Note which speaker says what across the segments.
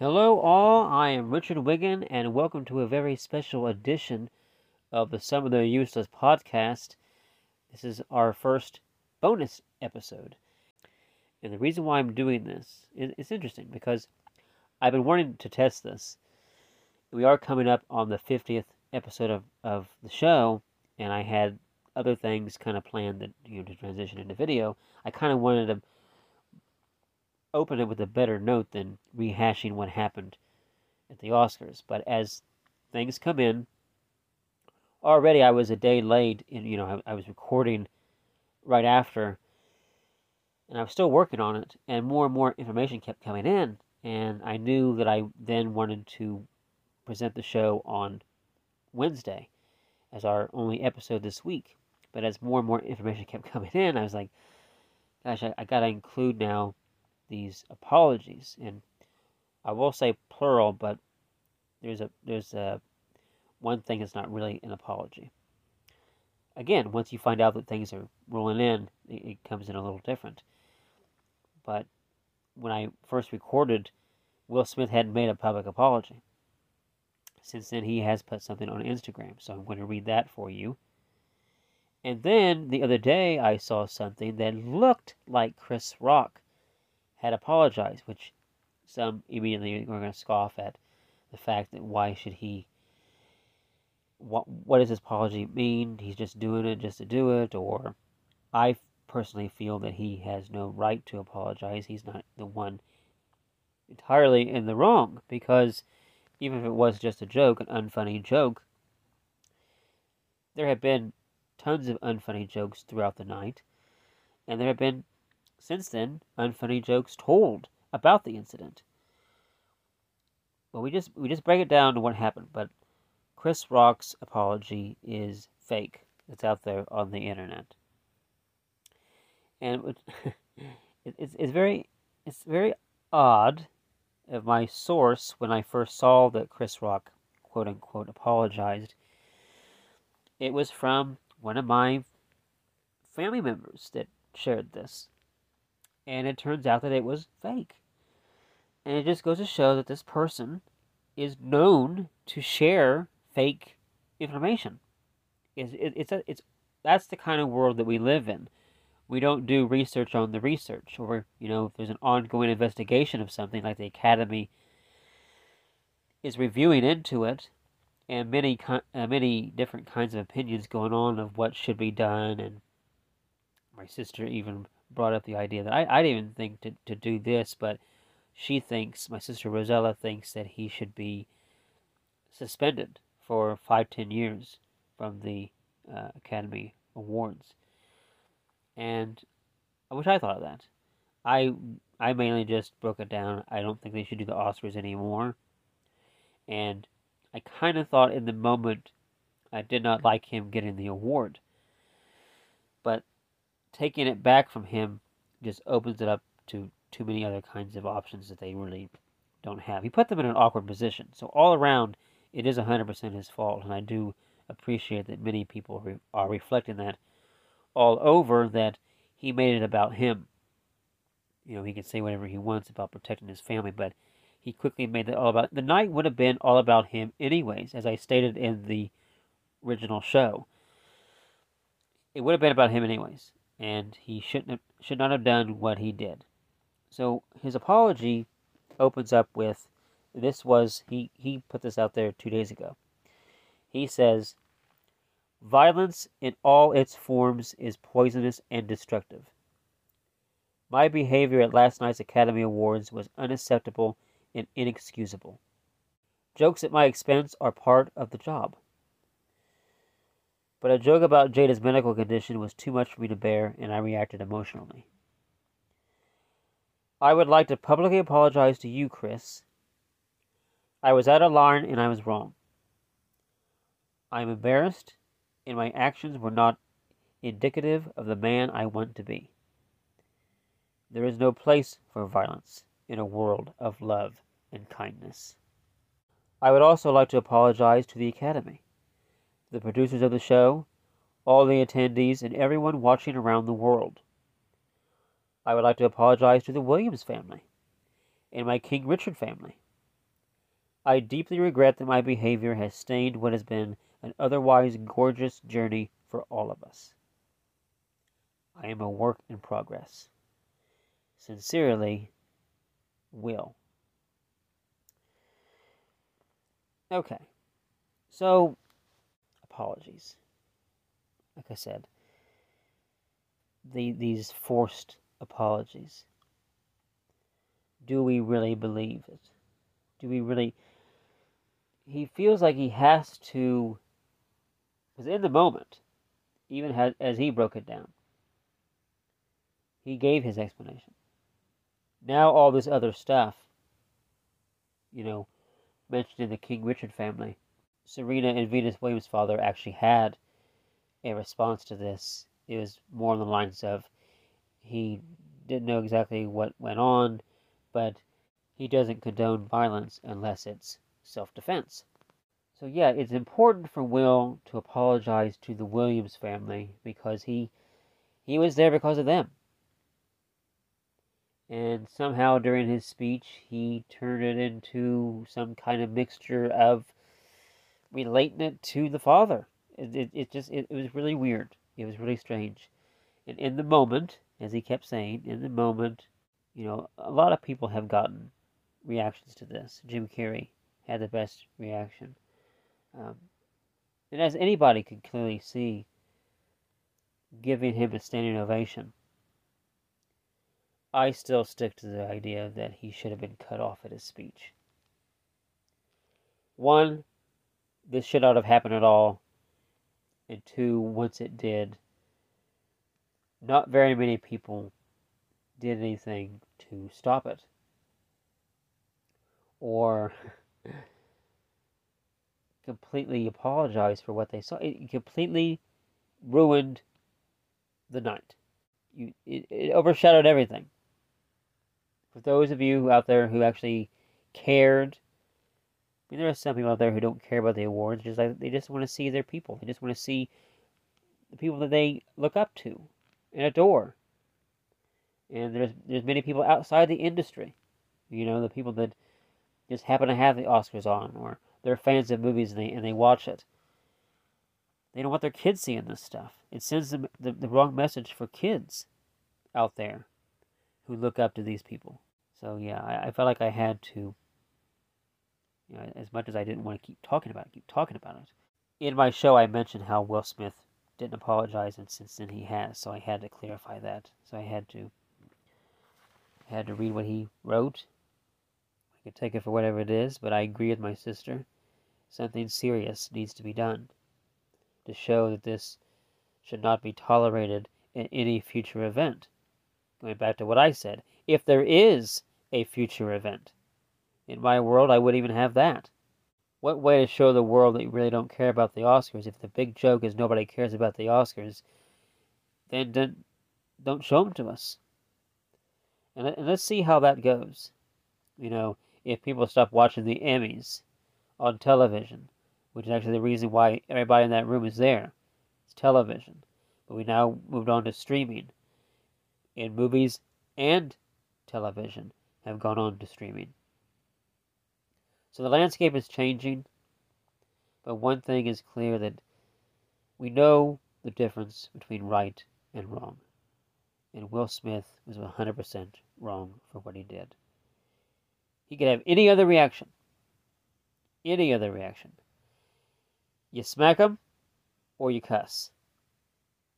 Speaker 1: Hello, all. I am Richard Wiggin, and welcome to a very special edition of the Some of the Useless podcast. This is our first bonus episode. And the reason why I'm doing this is it's interesting because I've been wanting to test this. We are coming up on the 50th episode of, of the show, and I had other things kind of planned that, you know, to transition into video. I kind of wanted to open it with a better note than rehashing what happened at the Oscars. But as things come in, already I was a day late. In, you know, I, I was recording right after, and I was still working on it, and more and more information kept coming in, and I knew that I then wanted to present the show on Wednesday as our only episode this week. But as more and more information kept coming in, I was like, gosh, I, I got to include now these apologies. And I will say plural, but there's a there's a one thing that's not really an apology. Again, once you find out that things are rolling in, it, it comes in a little different. But when I first recorded, Will Smith hadn't made a public apology. Since then, he has put something on Instagram, so I'm going to read that for you. And then the other day, I saw something that looked like Chris Rock had apologized, which some immediately were going to scoff at the fact that why should he what what does his apology mean? He's just doing it just to do it, or I personally feel that he has no right to apologize. He's not the one entirely in the wrong because even if it was just a joke, an unfunny joke, there have been tons of unfunny jokes throughout the night, and there have been since then, unfunny jokes told about the incident. Well, we just we just break it down to what happened. But Chris Rock's apology is fake. It's out there on the internet, and it, it's it's very it's very odd of my source when I first saw that Chris Rock quote unquote apologized. It was from one of my family members that shared this and it turns out that it was fake. And it just goes to show that this person is known to share fake information. It's, it's, a, it's, that's the kind of world that we live in. We don't do research on the research, or, you know, if there's an ongoing investigation of something like the Academy is reviewing into it, and many uh, many different kinds of opinions going on of what should be done, and my sister even brought up the idea that I, I didn't even think to, to do this, but she thinks, my sister Rosella thinks that he should be suspended for five, ten years from the uh, Academy Awards. And I wish I thought of that. I I mainly just broke it down. I don't think they should do the Oscars anymore. And I kind of thought in the moment I did not like him getting the award. Taking it back from him just opens it up to too many other kinds of options that they really don't have. He put them in an awkward position. So all around, it is 100% his fault, and I do appreciate that many people re- are reflecting that all over that he made it about him. You know, he can say whatever he wants about protecting his family, but he quickly made it all about the night would have been all about him anyways, as I stated in the original show. It would have been about him anyways and he shouldn't have, should not have done what he did. So his apology opens up with this was he he put this out there 2 days ago. He says violence in all its forms is poisonous and destructive. My behavior at last night's Academy Awards was unacceptable and inexcusable. Jokes at my expense are part of the job but a joke about Jada's medical condition was too much for me to bear, and I reacted emotionally. I would like to publicly apologize to you, Chris. I was out of line and I was wrong. I am embarrassed, and my actions were not indicative of the man I want to be. There is no place for violence in a world of love and kindness. I would also like to apologize to the Academy the producers of the show, all the attendees, and everyone watching around the world. I would like to apologize to the Williams family and my King Richard family I deeply regret that my behavior has stained what has been an otherwise gorgeous journey for all of us. I am a work in progress. Sincerely, Will. Okay, so apologies. Like I said, the these forced apologies. Do we really believe it? Do we really? He feels like he has to. Because in the moment, even as, as he broke it down, he gave his explanation. Now all this other stuff, you know, mentioned in the King Richard family, Serena and Venus Williams' father actually had a response to this. It was more on the lines of he didn't know exactly what went on, but he doesn't condone violence unless it's self defense. So, yeah, it's important for Will to apologize to the Williams family because he he was there because of them. And somehow during his speech, he turned it into some kind of mixture of relating it to the father. It, it, it just, it, it was really weird. It was really strange. And in the moment, as he kept saying, in the moment, you know, a lot of people have gotten reactions to this. Jim Carrey had the best reaction. Um, and as anybody could clearly see, giving him a standing ovation, I still stick to the idea that he should have been cut off at his speech. One, this should not have happened at all. And two, once it did, not very many people did anything to stop it. Or completely apologize for what they saw. It completely ruined the night. You, it, it overshadowed everything. For those of you out there who actually cared, mean, there are some people out there who don't care about the awards. Just like they just want to see their people. They just want to see the people that they look up to and adore. And there's there's many people outside the industry, you know, the people that just happen to have the Oscars on, or they're fans of movies and they and they watch it. They don't want their kids seeing this stuff. It sends them the, the wrong message for kids out there who look up to these people. So yeah, I, I felt like I had to you know, as much as I didn't want to keep talking about it, keep talking about it. In my show I mentioned how Will Smith didn't apologize and since then he has, so I had to clarify that. So I had to I had to read what he wrote. I could take it for whatever it is, but I agree with my sister. Something serious needs to be done to show that this should not be tolerated in any future event. Going back to what I said, if there is a future event, in my world, I wouldn't even have that. What way to show the world that you really don't care about the Oscars? If the big joke is nobody cares about the Oscars, then don't, don't show them to us. And, and let's see how that goes. You know, if people stop watching the Emmys on television, which is actually the reason why everybody in that room is there. It's television. But we now moved on to streaming. And movies and television have gone on to streaming. So the landscape is changing. But one thing is clear that we know the difference between right and wrong. And Will Smith was 100% wrong for what he did. He could have any other reaction. Any other reaction. You smack him or you cuss.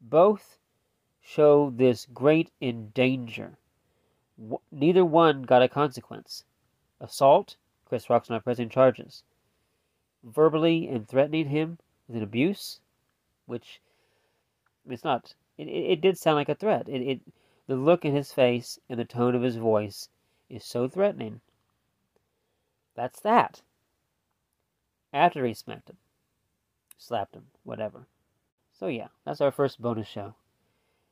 Speaker 1: Both show this great in danger. Neither one got a consequence. Assault, Chris Rock's not pressing charges. Verbally and threatening him with an abuse, which it's not. It, it, it did sound like a threat. It, it the look in his face and the tone of his voice is so threatening. That's that. After he smacked him, slapped him, whatever. So yeah, that's our first bonus show.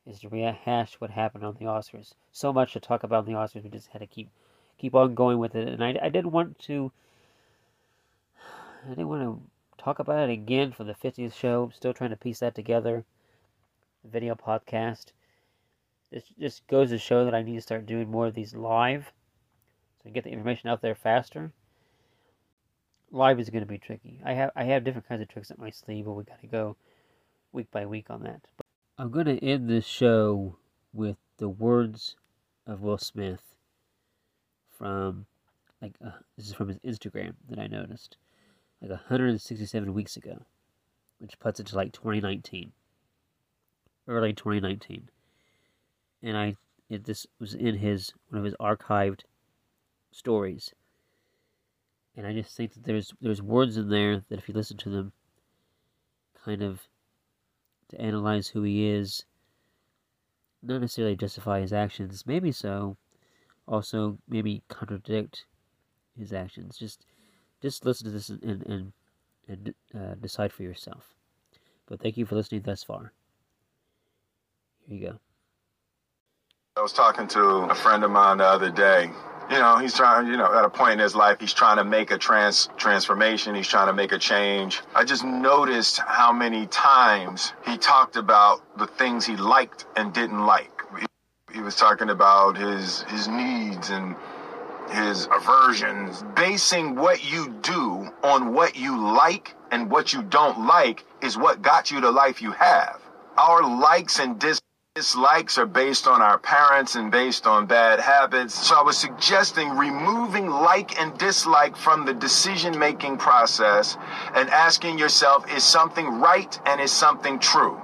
Speaker 1: Is to rehash what happened on the Oscars. So much to talk about in the Oscars, we just had to keep keep on going with it. And I, I didn't want to. I didn't want to talk about it again for the 50th show. I'm still trying to piece that together. Video podcast. This just goes to show that I need to start doing more of these live so I get the information out there faster. live is going to be tricky. I have I have different kinds of tricks up my sleeve, but we got to go week by week on that. But I'm going to end this show with the words of Will Smith from like uh, this is from his Instagram that I noticed like 167 weeks ago, which puts it to like 2019, early 2019, and I it, this was in his one of his archived stories. And I just think that there's there's words in there that if you listen to them, kind of to analyze who he is, not necessarily justify his actions, maybe so, also maybe contradict his actions. Just just listen to this and and, and uh, decide for yourself. But thank you for listening thus far. Here you go.
Speaker 2: I was talking to a friend of mine the other day you know, he's trying, you know, at a point in his life, he's trying to make a trans transformation. He's trying to make a change. I just noticed how many times he talked about the things he liked and didn't like. He, was talking about his his needs and his aversions. Basing what you do on what you like and what you don't like is what got you the life you have. Our likes and dislikes Dislikes are based on our parents and based on bad habits. So I was suggesting removing like and dislike from the decision making process and asking yourself, is something right and is something true?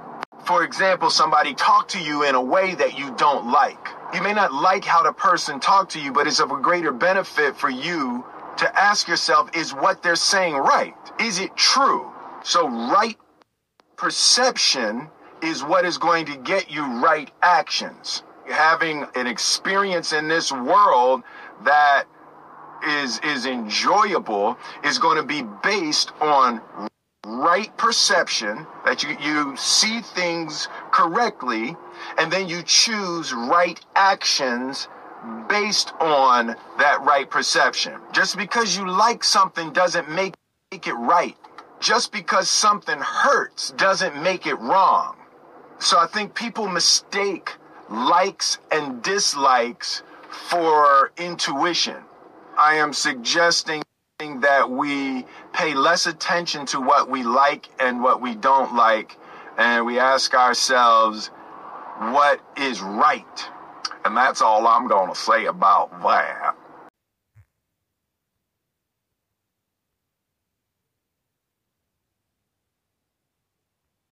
Speaker 2: For example, somebody talk to you in a way that you don't like. You may not like how the person talked to you, but it's of a greater benefit for you to ask yourself, is what they're saying right? Is it true? So right perception is what is going to get you right actions. Having an experience in this world that is is enjoyable is going to be based on right perception that you you see things correctly and then you choose right actions based on that right perception. Just because you like something doesn't make, make it right. Just because something hurts doesn't make it wrong. So I think people mistake likes and dislikes for intuition. I am suggesting that we pay less attention to what we like and what we don't like, and we ask ourselves, what is right? And that's all I'm going to say about that.